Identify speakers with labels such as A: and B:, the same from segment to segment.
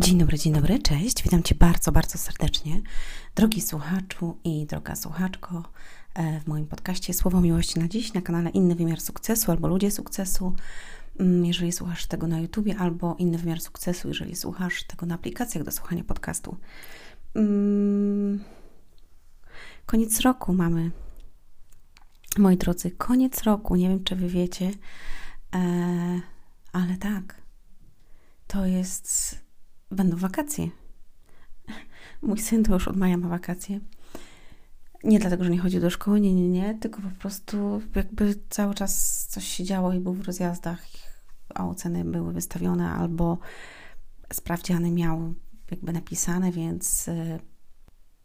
A: Dzień dobry, dzień dobry, cześć. Witam Cię bardzo, bardzo serdecznie. Drogi słuchaczu i droga słuchaczko e, w moim podcaście Słowo Miłości na dziś na kanale Inny Wymiar Sukcesu albo Ludzie Sukcesu. Mm, jeżeli słuchasz tego na YouTubie, albo Inny Wymiar Sukcesu, jeżeli słuchasz tego na aplikacjach do słuchania podcastu. Mm, koniec roku mamy. Moi drodzy, koniec roku. Nie wiem, czy Wy wiecie, e, ale tak. To jest będą wakacje. Mój syn to już od maja ma wakacje. Nie dlatego, że nie chodzi do szkoły, nie, nie, nie, tylko po prostu jakby cały czas coś się działo i był w rozjazdach, a oceny były wystawione albo sprawdziany miał jakby napisane, więc y,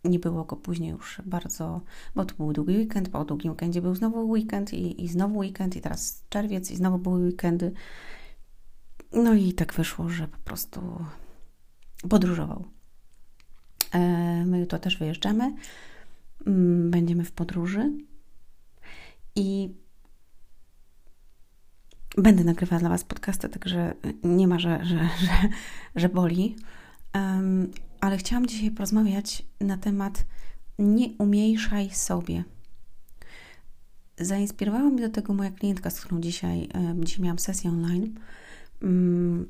A: nie było go później już bardzo, bo to był długi weekend, po długim weekendzie był znowu weekend i, i znowu weekend i teraz czerwiec i znowu były weekendy. No i tak wyszło, że po prostu podróżował. E, my jutro też wyjeżdżamy. Mm, będziemy w podróży i będę nagrywała dla Was podcasty, także nie ma, że, że, że, że boli. Ale chciałam dzisiaj porozmawiać na temat nie umniejszaj sobie. Zainspirowała mnie do tego moja klientka, z którą dzisiaj, dzisiaj miałam sesję online. Um,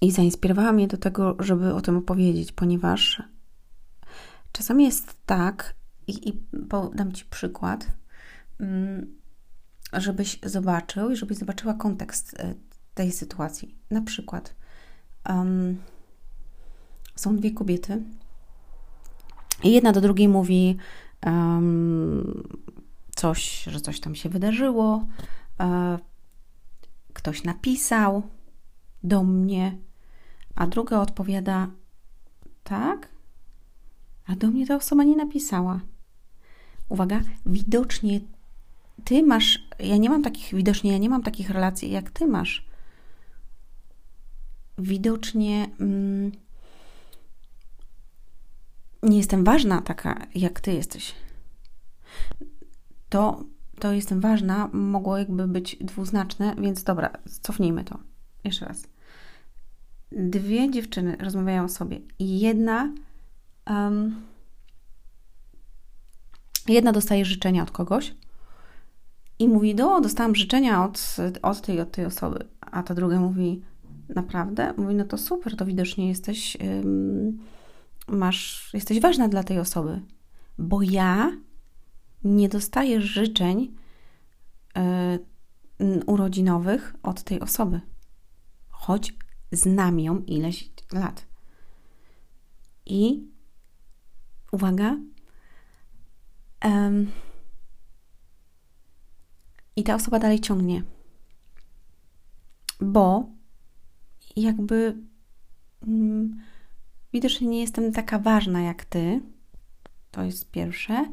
A: i zainspirowała mnie do tego, żeby o tym opowiedzieć, ponieważ czasami jest tak, i, i podam Ci przykład, mm, żebyś zobaczył i żebyś zobaczyła kontekst e, tej sytuacji. Na przykład um, są dwie kobiety i jedna do drugiej mówi um, coś, że coś tam się wydarzyło, e, ktoś napisał do mnie, a druga odpowiada: Tak, a do mnie ta osoba nie napisała. Uwaga, widocznie ty masz, ja nie mam takich, widocznie ja nie mam takich relacji, jak ty masz. Widocznie mm, nie jestem ważna taka, jak ty jesteś. To, to jestem ważna, mogło jakby być dwuznaczne, więc dobra, cofnijmy to. Jeszcze raz dwie dziewczyny rozmawiają sobie i jedna um, jedna dostaje życzenia od kogoś i mówi, do, dostałam życzenia od, od tej od tej osoby, a ta druga mówi, naprawdę? Mówi, no to super, to widocznie jesteś um, masz, jesteś ważna dla tej osoby, bo ja nie dostaję życzeń y, urodzinowych od tej osoby. Choć znam ją ileś lat. I uwaga, um, i ta osoba dalej ciągnie, bo jakby mm, widocznie nie jestem taka ważna jak ty. To jest pierwsze.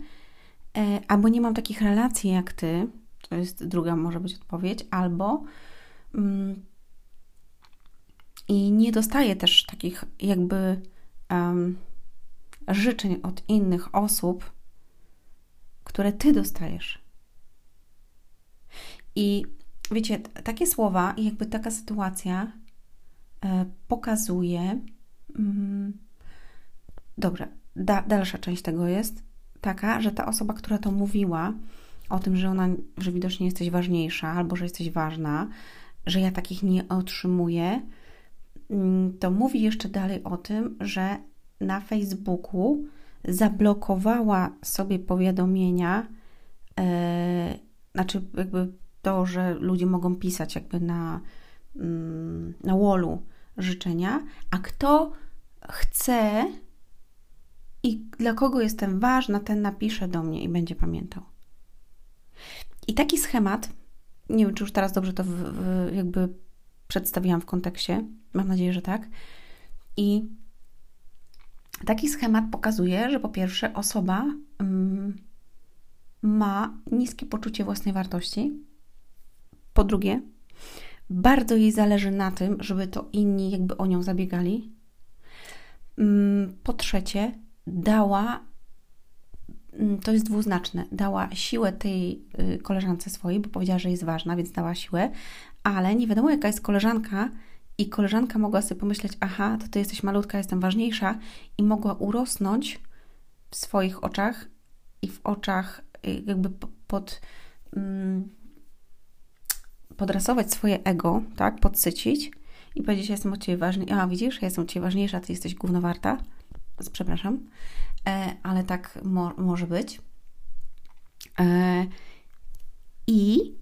A: E, albo nie mam takich relacji jak ty. To jest druga, może być odpowiedź. Albo mm, i nie dostaję też takich jakby um, życzeń od innych osób, które ty dostajesz. I wiecie, takie słowa i jakby taka sytuacja e, pokazuje. Mm, dobrze, da, dalsza część tego jest taka, że ta osoba, która to mówiła o tym, że ona, że widocznie jesteś ważniejsza albo że jesteś ważna, że ja takich nie otrzymuję, to mówi jeszcze dalej o tym, że na Facebooku zablokowała sobie powiadomienia, yy, znaczy jakby to, że ludzie mogą pisać jakby na, yy, na wallu życzenia, a kto chce i dla kogo jestem ważna, ten napisze do mnie i będzie pamiętał. I taki schemat, nie wiem, czy już teraz dobrze to w, w, jakby przedstawiłam w kontekście, Mam nadzieję, że tak. I taki schemat pokazuje, że po pierwsze osoba mm, ma niskie poczucie własnej wartości. Po drugie, bardzo jej zależy na tym, żeby to inni jakby o nią zabiegali. Mm, po trzecie, dała, mm, to jest dwuznaczne, dała siłę tej y, koleżance swojej, bo powiedziała, że jest ważna, więc dała siłę, ale nie wiadomo, jaka jest koleżanka, I koleżanka mogła sobie pomyśleć, aha, to ty jesteś malutka, jestem ważniejsza i mogła urosnąć w swoich oczach i w oczach y, jakby pod... Mm, podrasować swoje ego, tak, podsycić i powiedzieć, ja jestem od Ciebie ważny. A, widzisz, ja jestem od Ciebie ważniejsza, Ty jesteś głównowarta. Przepraszam, e, ale tak mo może być. E, I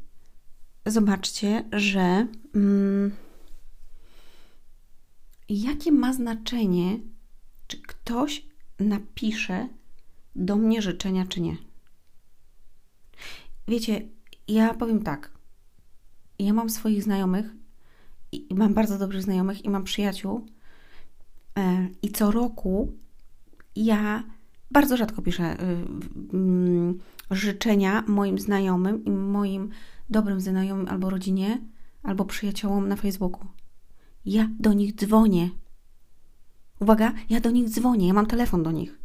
A: zobaczcie, że mm, jakie ma znaczenie, czy ktoś napisze do mnie życzenia, czy nie. Wiecie, ja powiem tak. Ja mam swoich znajomych i mam bardzo dobrych znajomych i mam przyjaciół. E, I co roku ja bardzo rzadko piszę y, mm, życzenia moim znajomym i moim dobrym znajomym albo rodzinie, albo przyjaciołom na Facebooku. Ja do nich dzwonię. Uwaga, ja do nich dzwonię, ja mam telefon do nich.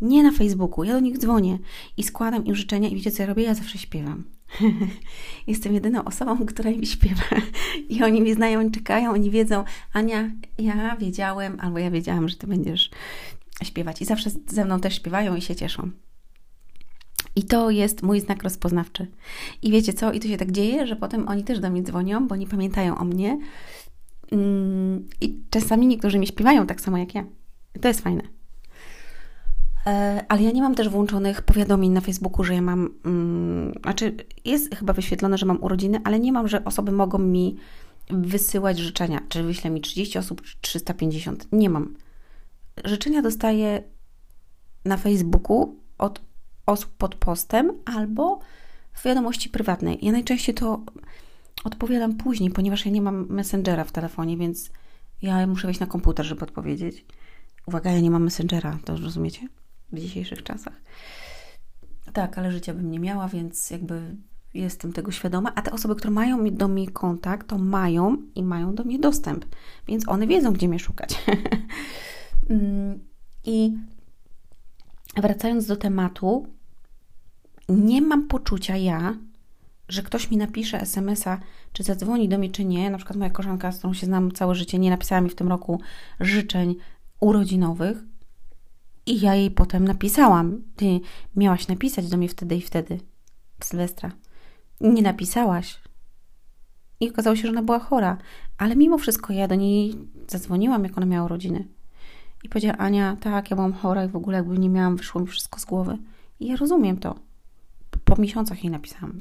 A: Nie na Facebooku, ja do nich dzwonię i składam im życzenia i wiecie co ja robię? Ja zawsze śpiewam. Jestem jedyną osobą, która mi śpiewa. I oni mnie znają, oni czekają, oni wiedzą, Ania, ja wiedziałem, albo ja wiedziałam, że ty będziesz śpiewać. I zawsze ze mną też śpiewają i się cieszą. I to jest mój znak rozpoznawczy. I wiecie co? I to się tak dzieje, że potem oni też do mnie dzwonią, bo oni pamiętają o mnie. Mm, I czasami niektórzy mi śpiewają tak samo jak ja. To jest fajne. E, ale ja nie mam też włączonych powiadomień na Facebooku, że ja mam. Mm, znaczy, jest chyba wyświetlone, że mam urodziny, ale nie mam, że osoby mogą mi wysyłać życzenia. Czy wyśle mi 30 osób, czy 350. Nie mam. Życzenia dostaję na Facebooku od osób pod postem albo w wiadomości prywatnej. Ja najczęściej to odpowiadam później, ponieważ ja nie mam Messengera w telefonie, więc ja muszę wejść na komputer, żeby odpowiedzieć. Uwaga, ja nie mam Messengera, to rozumiecie? w dzisiejszych czasach. Tak, ale życia bym nie miała, więc jakby jestem tego świadoma, a te osoby, które mają do mnie kontakt, to mają i mają do mnie dostęp, więc one wiedzą, gdzie mnie szukać. Mm, I wracając do tematu, nie mam poczucia ja, że ktoś mi napisze SMS-a, czy zadzwoni do mnie, czy nie. Na przykład moja koleżanka, z którą się znam całe życie, nie napisała mi w tym roku życzeń urodzinowych, i ja jej potem napisałam. Ty miałaś napisać do mnie wtedy i wtedy, w Sylwestra. Nie napisałaś. I okazało się, że ona była chora. Ale mimo wszystko ja do niej zadzwoniłam, jak ona miała urodziny. I powiedziała, Ania, tak, ja byłam chora i w ogóle jakby nie miałam, wyszło mi wszystko z głowy. I ja rozumiem to. Po, miesiącach jej napisałam.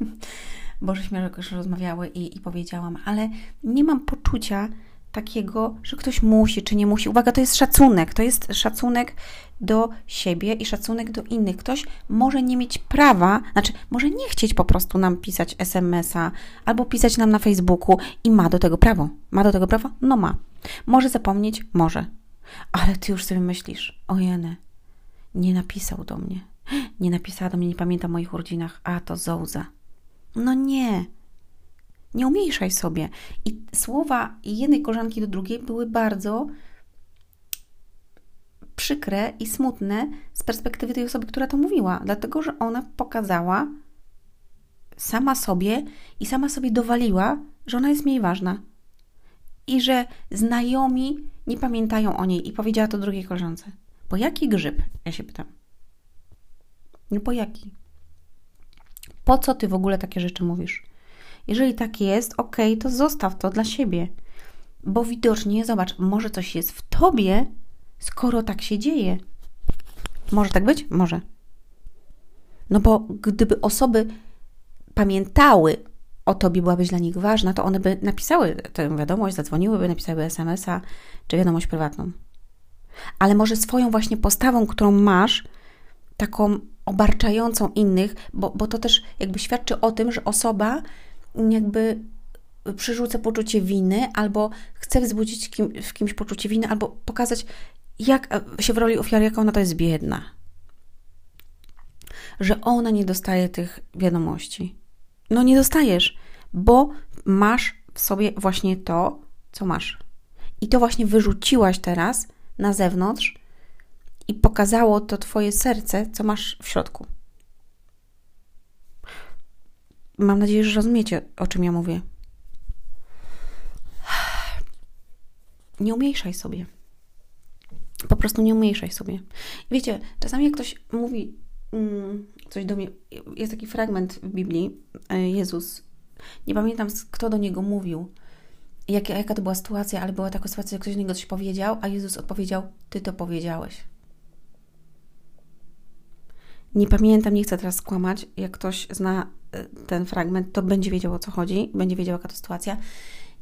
A: Bo żeśmy jakoś rozmawiały i, i powiedziałam, ale nie mam poczucia, takiego, że ktoś musi czy nie musi. Uwaga, to jest szacunek. To jest szacunek do siebie i szacunek do innych. Ktoś może nie mieć prawa, znaczy może nie chcieć po prostu nam pisać SMS-a albo pisać nam na Facebooku i ma do tego prawo. Ma do tego prawo? No ma. Może zapomnieć? Może. Ale ty już sobie myślisz, ojene, nie napisał do mnie. Nie napisała do mnie, nie pamięta o moich urodzinach. A, to Zouza. No nie. Nie umniejszaj sobie. I słowa jednej koleżanki do drugiej były bardzo przykre i smutne z perspektywy tej osoby, która to mówiła, dlatego że ona pokazała sama sobie i sama sobie dowaliła, że ona jest mniej ważna i że znajomi nie pamiętają o niej i powiedziała to drugiej koleżance. Po jaki grzyb? Ja się pytam. No po jaki? Po co ty w ogóle takie rzeczy mówisz? Jeżeli tak jest, ok, to zostaw to dla siebie. Bo widocznie, zobacz, może coś jest w tobie, skoro tak się dzieje. Może tak być? Może. No bo gdyby osoby pamiętały o tobie, byłabyś dla nich ważna, to one by napisały tę wiadomość, zadzwoniłyby, napisały SMS-a czy wiadomość prywatną. Ale może swoją właśnie postawą, którą masz, taką obarczającą innych, bo, bo to też jakby świadczy o tym, że osoba jakby przyrzucę poczucie winy, albo chcę wzbudzić kim, w kimś poczucie winy, albo pokazać, jak e, się w roli ofiary, jak ona to jest biedna. Że ona nie dostaje tych wiadomości. No nie dostajesz, bo masz w sobie właśnie to, co masz. I to właśnie wyrzuciłaś teraz na zewnątrz i pokazało to Twoje serce, co masz w środku. Mam nadzieję, że rozumiecie, o czym ja mówię. nie umniejszaj sobie. Po prostu nie umniejszaj sobie. Wiecie, czasami jak ktoś mówi coś do mnie, jest taki fragment w Biblii, e, Jezus, nie pamiętam kto do niego mówił, jak, jaka to była sytuacja, ale była taka sytuacja, że ktoś do niego coś powiedział, a Jezus odpowiedział, Ty to powiedziałeś. Nie pamiętam, nie chcę teraz skłamać. Jak ktoś zna e, ten fragment, to będzie wiedział o co chodzi, będzie wiedział, jaka to sytuacja.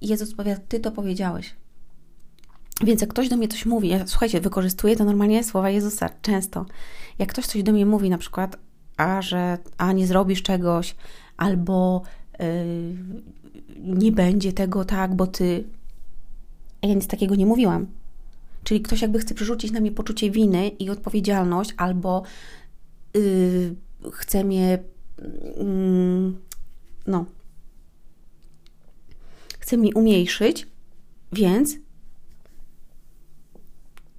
A: I Jezus powie, Ty to powiedziałeś. Więc jak ktoś do mnie coś mówi, ja, słuchajcie, wykorzystuję to normalnie słowa Jezusa często. Jak ktoś coś do mnie mówi, na przykład, a że a nie zrobisz czegoś, albo yy, nie będzie tego tak, bo ty. A ja nic takiego nie mówiłam. Czyli ktoś jakby chce przerzucić na mnie poczucie winy i odpowiedzialność, albo yy, chce mnie. Yy, no. Chce mi umniejszyć, więc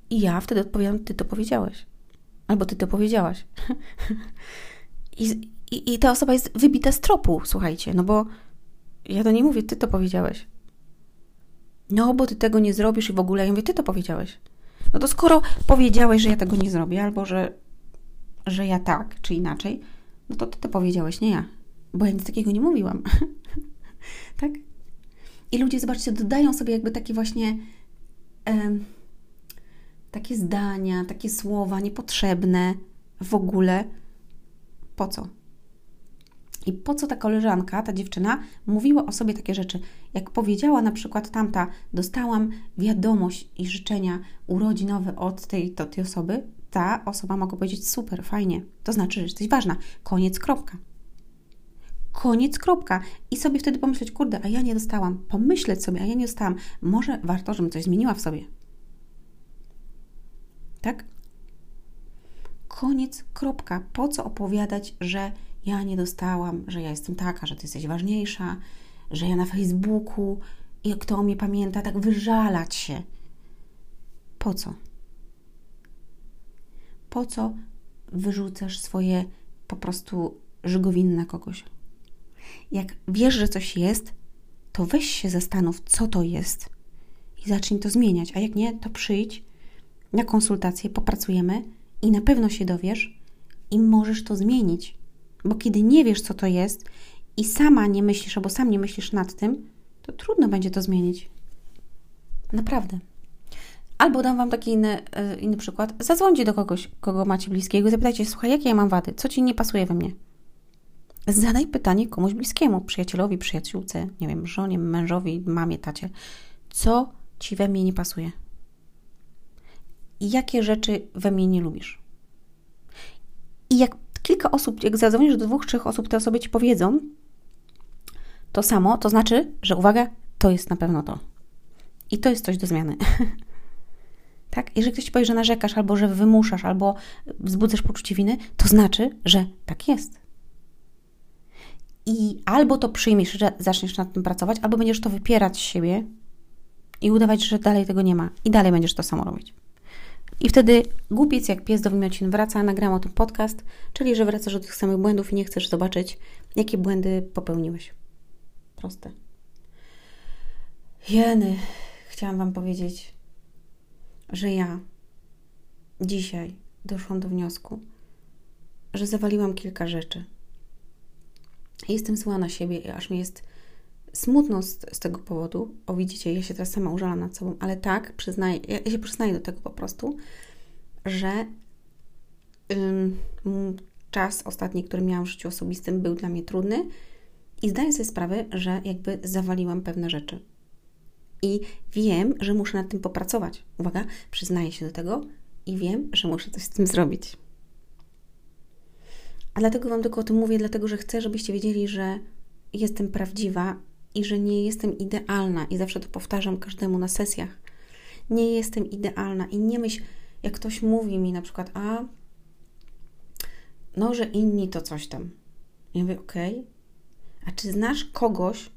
A: i ja wtedy odpowiadam, ty to powiedziałeś. Albo ty to powiedziałaś. I, i, I ta osoba jest wybita z tropu, słuchajcie, no bo ja do niej mówię, ty to powiedziałeś. No, bo ty tego nie zrobisz i w ogóle ja mówię, ty to powiedziałeś. No to skoro powiedziałeś, że ja tego nie zrobię, albo że, że ja tak, czy inaczej, no to ty to powiedziałeś, nie ja. Bo ja nic takiego nie mówiłam. tak? I ludzie, zobaczcie, dodają sobie jakby takie właśnie takie zdania, takie słowa niepotrzebne w ogóle. Po co? I po co ta koleżanka, ta dziewczyna mówiła o sobie takie rzeczy? Jak powiedziała na przykład tamta, dostałam wiadomość i życzenia urodzinowe od tej, to, tej osoby, ta osoba mogła powiedzieć super, fajnie. To znaczy, że jesteś ważna. Koniec, kropka. Koniec, kropka. I sobie wtedy pomyśleć, kurde, a ja nie dostałam. Pomyśleć sobie, a ja nie dostałam. Może warto, żebym coś zmieniła w sobie. Tak? Koniec, kropka. Po co opowiadać, że ja nie dostałam, że ja jestem taka, że ty jesteś ważniejsza, że ja na Facebooku i kto o mnie pamięta, tak wyżalać się. Po co? Po co wyrzucasz swoje po prostu żygowiny na kogoś? Jak wiesz, że coś jest, to weź się zastanów, co to jest i zacznij to zmieniać. A jak nie, to przyjdź na konsultację, popracujemy i na pewno się dowiesz i możesz to zmienić. Bo kiedy nie wiesz, co to jest i sama nie myślisz, albo sam nie myślisz nad tym, to trudno będzie to zmienić. Naprawdę. Albo dam Wam taki inny, e, inny przykład. Zadzwońcie do kogoś, kogo macie bliskiego i zapytajcie, słuchaj, jakie ja mam wady? Co Ci nie pasuje we mnie? Zadaj pytanie komuś bliskiemu, przyjacielowi, przyjaciółce, nie wiem, żonie, mężowi, mamie, tacie. Co Ci we mnie nie pasuje? Jakie rzeczy we mnie nie lubisz. I jak kilka osób, jak zadzwonisz do dwóch, trzech osób, te osoby ci powiedzą to samo, to znaczy, że uwaga, to jest na pewno to. I to jest coś do zmiany. tak? Jeżeli ktoś ci powie, że narzekasz, albo że wymuszasz, albo wzbudzasz poczucie winy, to znaczy, że tak jest. I albo to przyjmiesz, że zaczniesz nad tym pracować, albo będziesz to wypierać z siebie i udawać, że dalej tego nie ma. I dalej będziesz to samo robić. I wtedy głupiec jak pies do wymiocin wraca, nagram o tym podcast, czyli że wracasz do tych samych błędów i nie chcesz zobaczyć, jakie błędy popełniłeś. Proste. Jeny, chciałam Wam powiedzieć, że ja dzisiaj doszłam do wniosku, że zawaliłam kilka rzeczy. Jestem zła na siebie, aż mi jest smutno z, z, tego powodu. O, widzicie, ja się teraz sama użalam nad sobą, ale tak, przyznaję, ja się przyznaję do tego po prostu, że ym, czas ostatni, który miałam w życiu osobistym, był dla mnie trudny i zdaję sobie sprawę, że jakby zawaliłam pewne rzeczy. I wiem, że muszę nad tym popracować. Uwaga, przyznaję się do tego i wiem, że muszę coś z tym zrobić. A dlatego Wam tylko o tym mówię, dlatego że chcę, żebyście wiedzieli, że jestem prawdziwa i że nie jestem idealna i zawsze to powtarzam każdemu na sesjach. Nie jestem idealna i nie myśl, jak ktoś mówi mi na przykład, a no, że inni to coś tam. Ja mówię, okej, okay. a czy znasz kogoś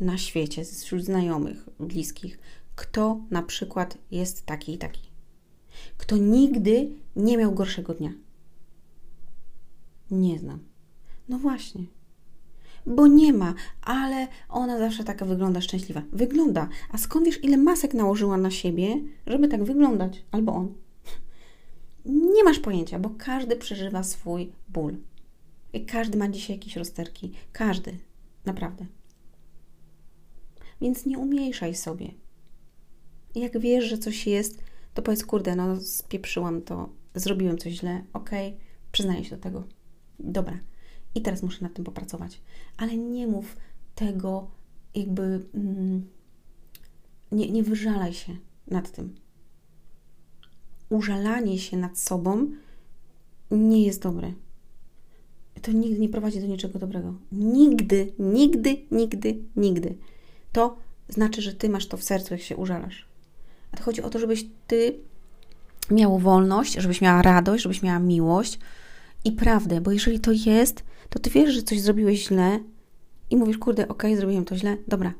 A: na świecie, wśród znajomych, bliskich, kto na przykład jest taki i taki? Kto nigdy nie miał gorszego dnia? Nie znam. No właśnie. Bo nie ma, ale ona zawsze taka wygląda szczęśliwa. Wygląda. A skąd wiesz, ile masek nałożyła na siebie, żeby tak wyglądać? Albo on. Nie masz pojęcia, bo każdy przeżywa swój ból. I każdy ma dzisiaj jakieś rozterki. Każdy. Naprawdę. Więc nie umniejszaj sobie. Jak wiesz, że coś jest, to powiedz, kurde, no spieprzyłam to, zrobiłem coś źle, okej, okay, przyznaję się do tego. Dobra. I teraz muszę nad tym popracować. Ale nie mów tego jakby... Mm, nie, nie wyżalaj się nad tym. Użalanie się nad sobą nie jest dobre. To nigdy nie prowadzi do niczego dobrego. Nigdy, nigdy, nigdy, nigdy. To znaczy, że ty masz to w sercu, jak się użalasz. A to chodzi o to, żebyś ty miał wolność, żebyś miała radość, żebyś miała miłość i prawdę, bo jeżeli to jest, to ty wiesz, że coś zrobiłeś źle i mówisz, kurde, okay, zrobiłem to źle, dobra,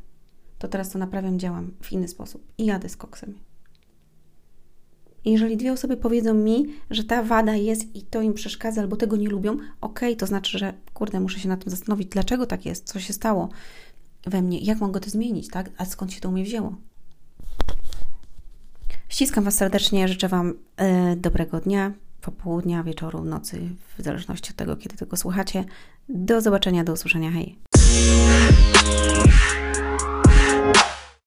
A: to teraz to naprawiam, działam w inny sposób i jadę z koksem. Jeżeli dwie osoby powiedzą mi, że ta wada jest i to im przeszkadza albo tego nie lubią, okay, to znaczy, że kurde, muszę się nad tym zastanowić, dlaczego tak jest, co się stało we mnie, jak mogę to zmienić, tak? A skąd się to u mnie wzięło? Ściskam Was serdecznie, życzę Wam e, dobrego dnia, popołudnia, wieczoru, nocy, w zależności od tego, kiedy tego słuchacie. Do zobaczenia, do usłyszenia. Hej!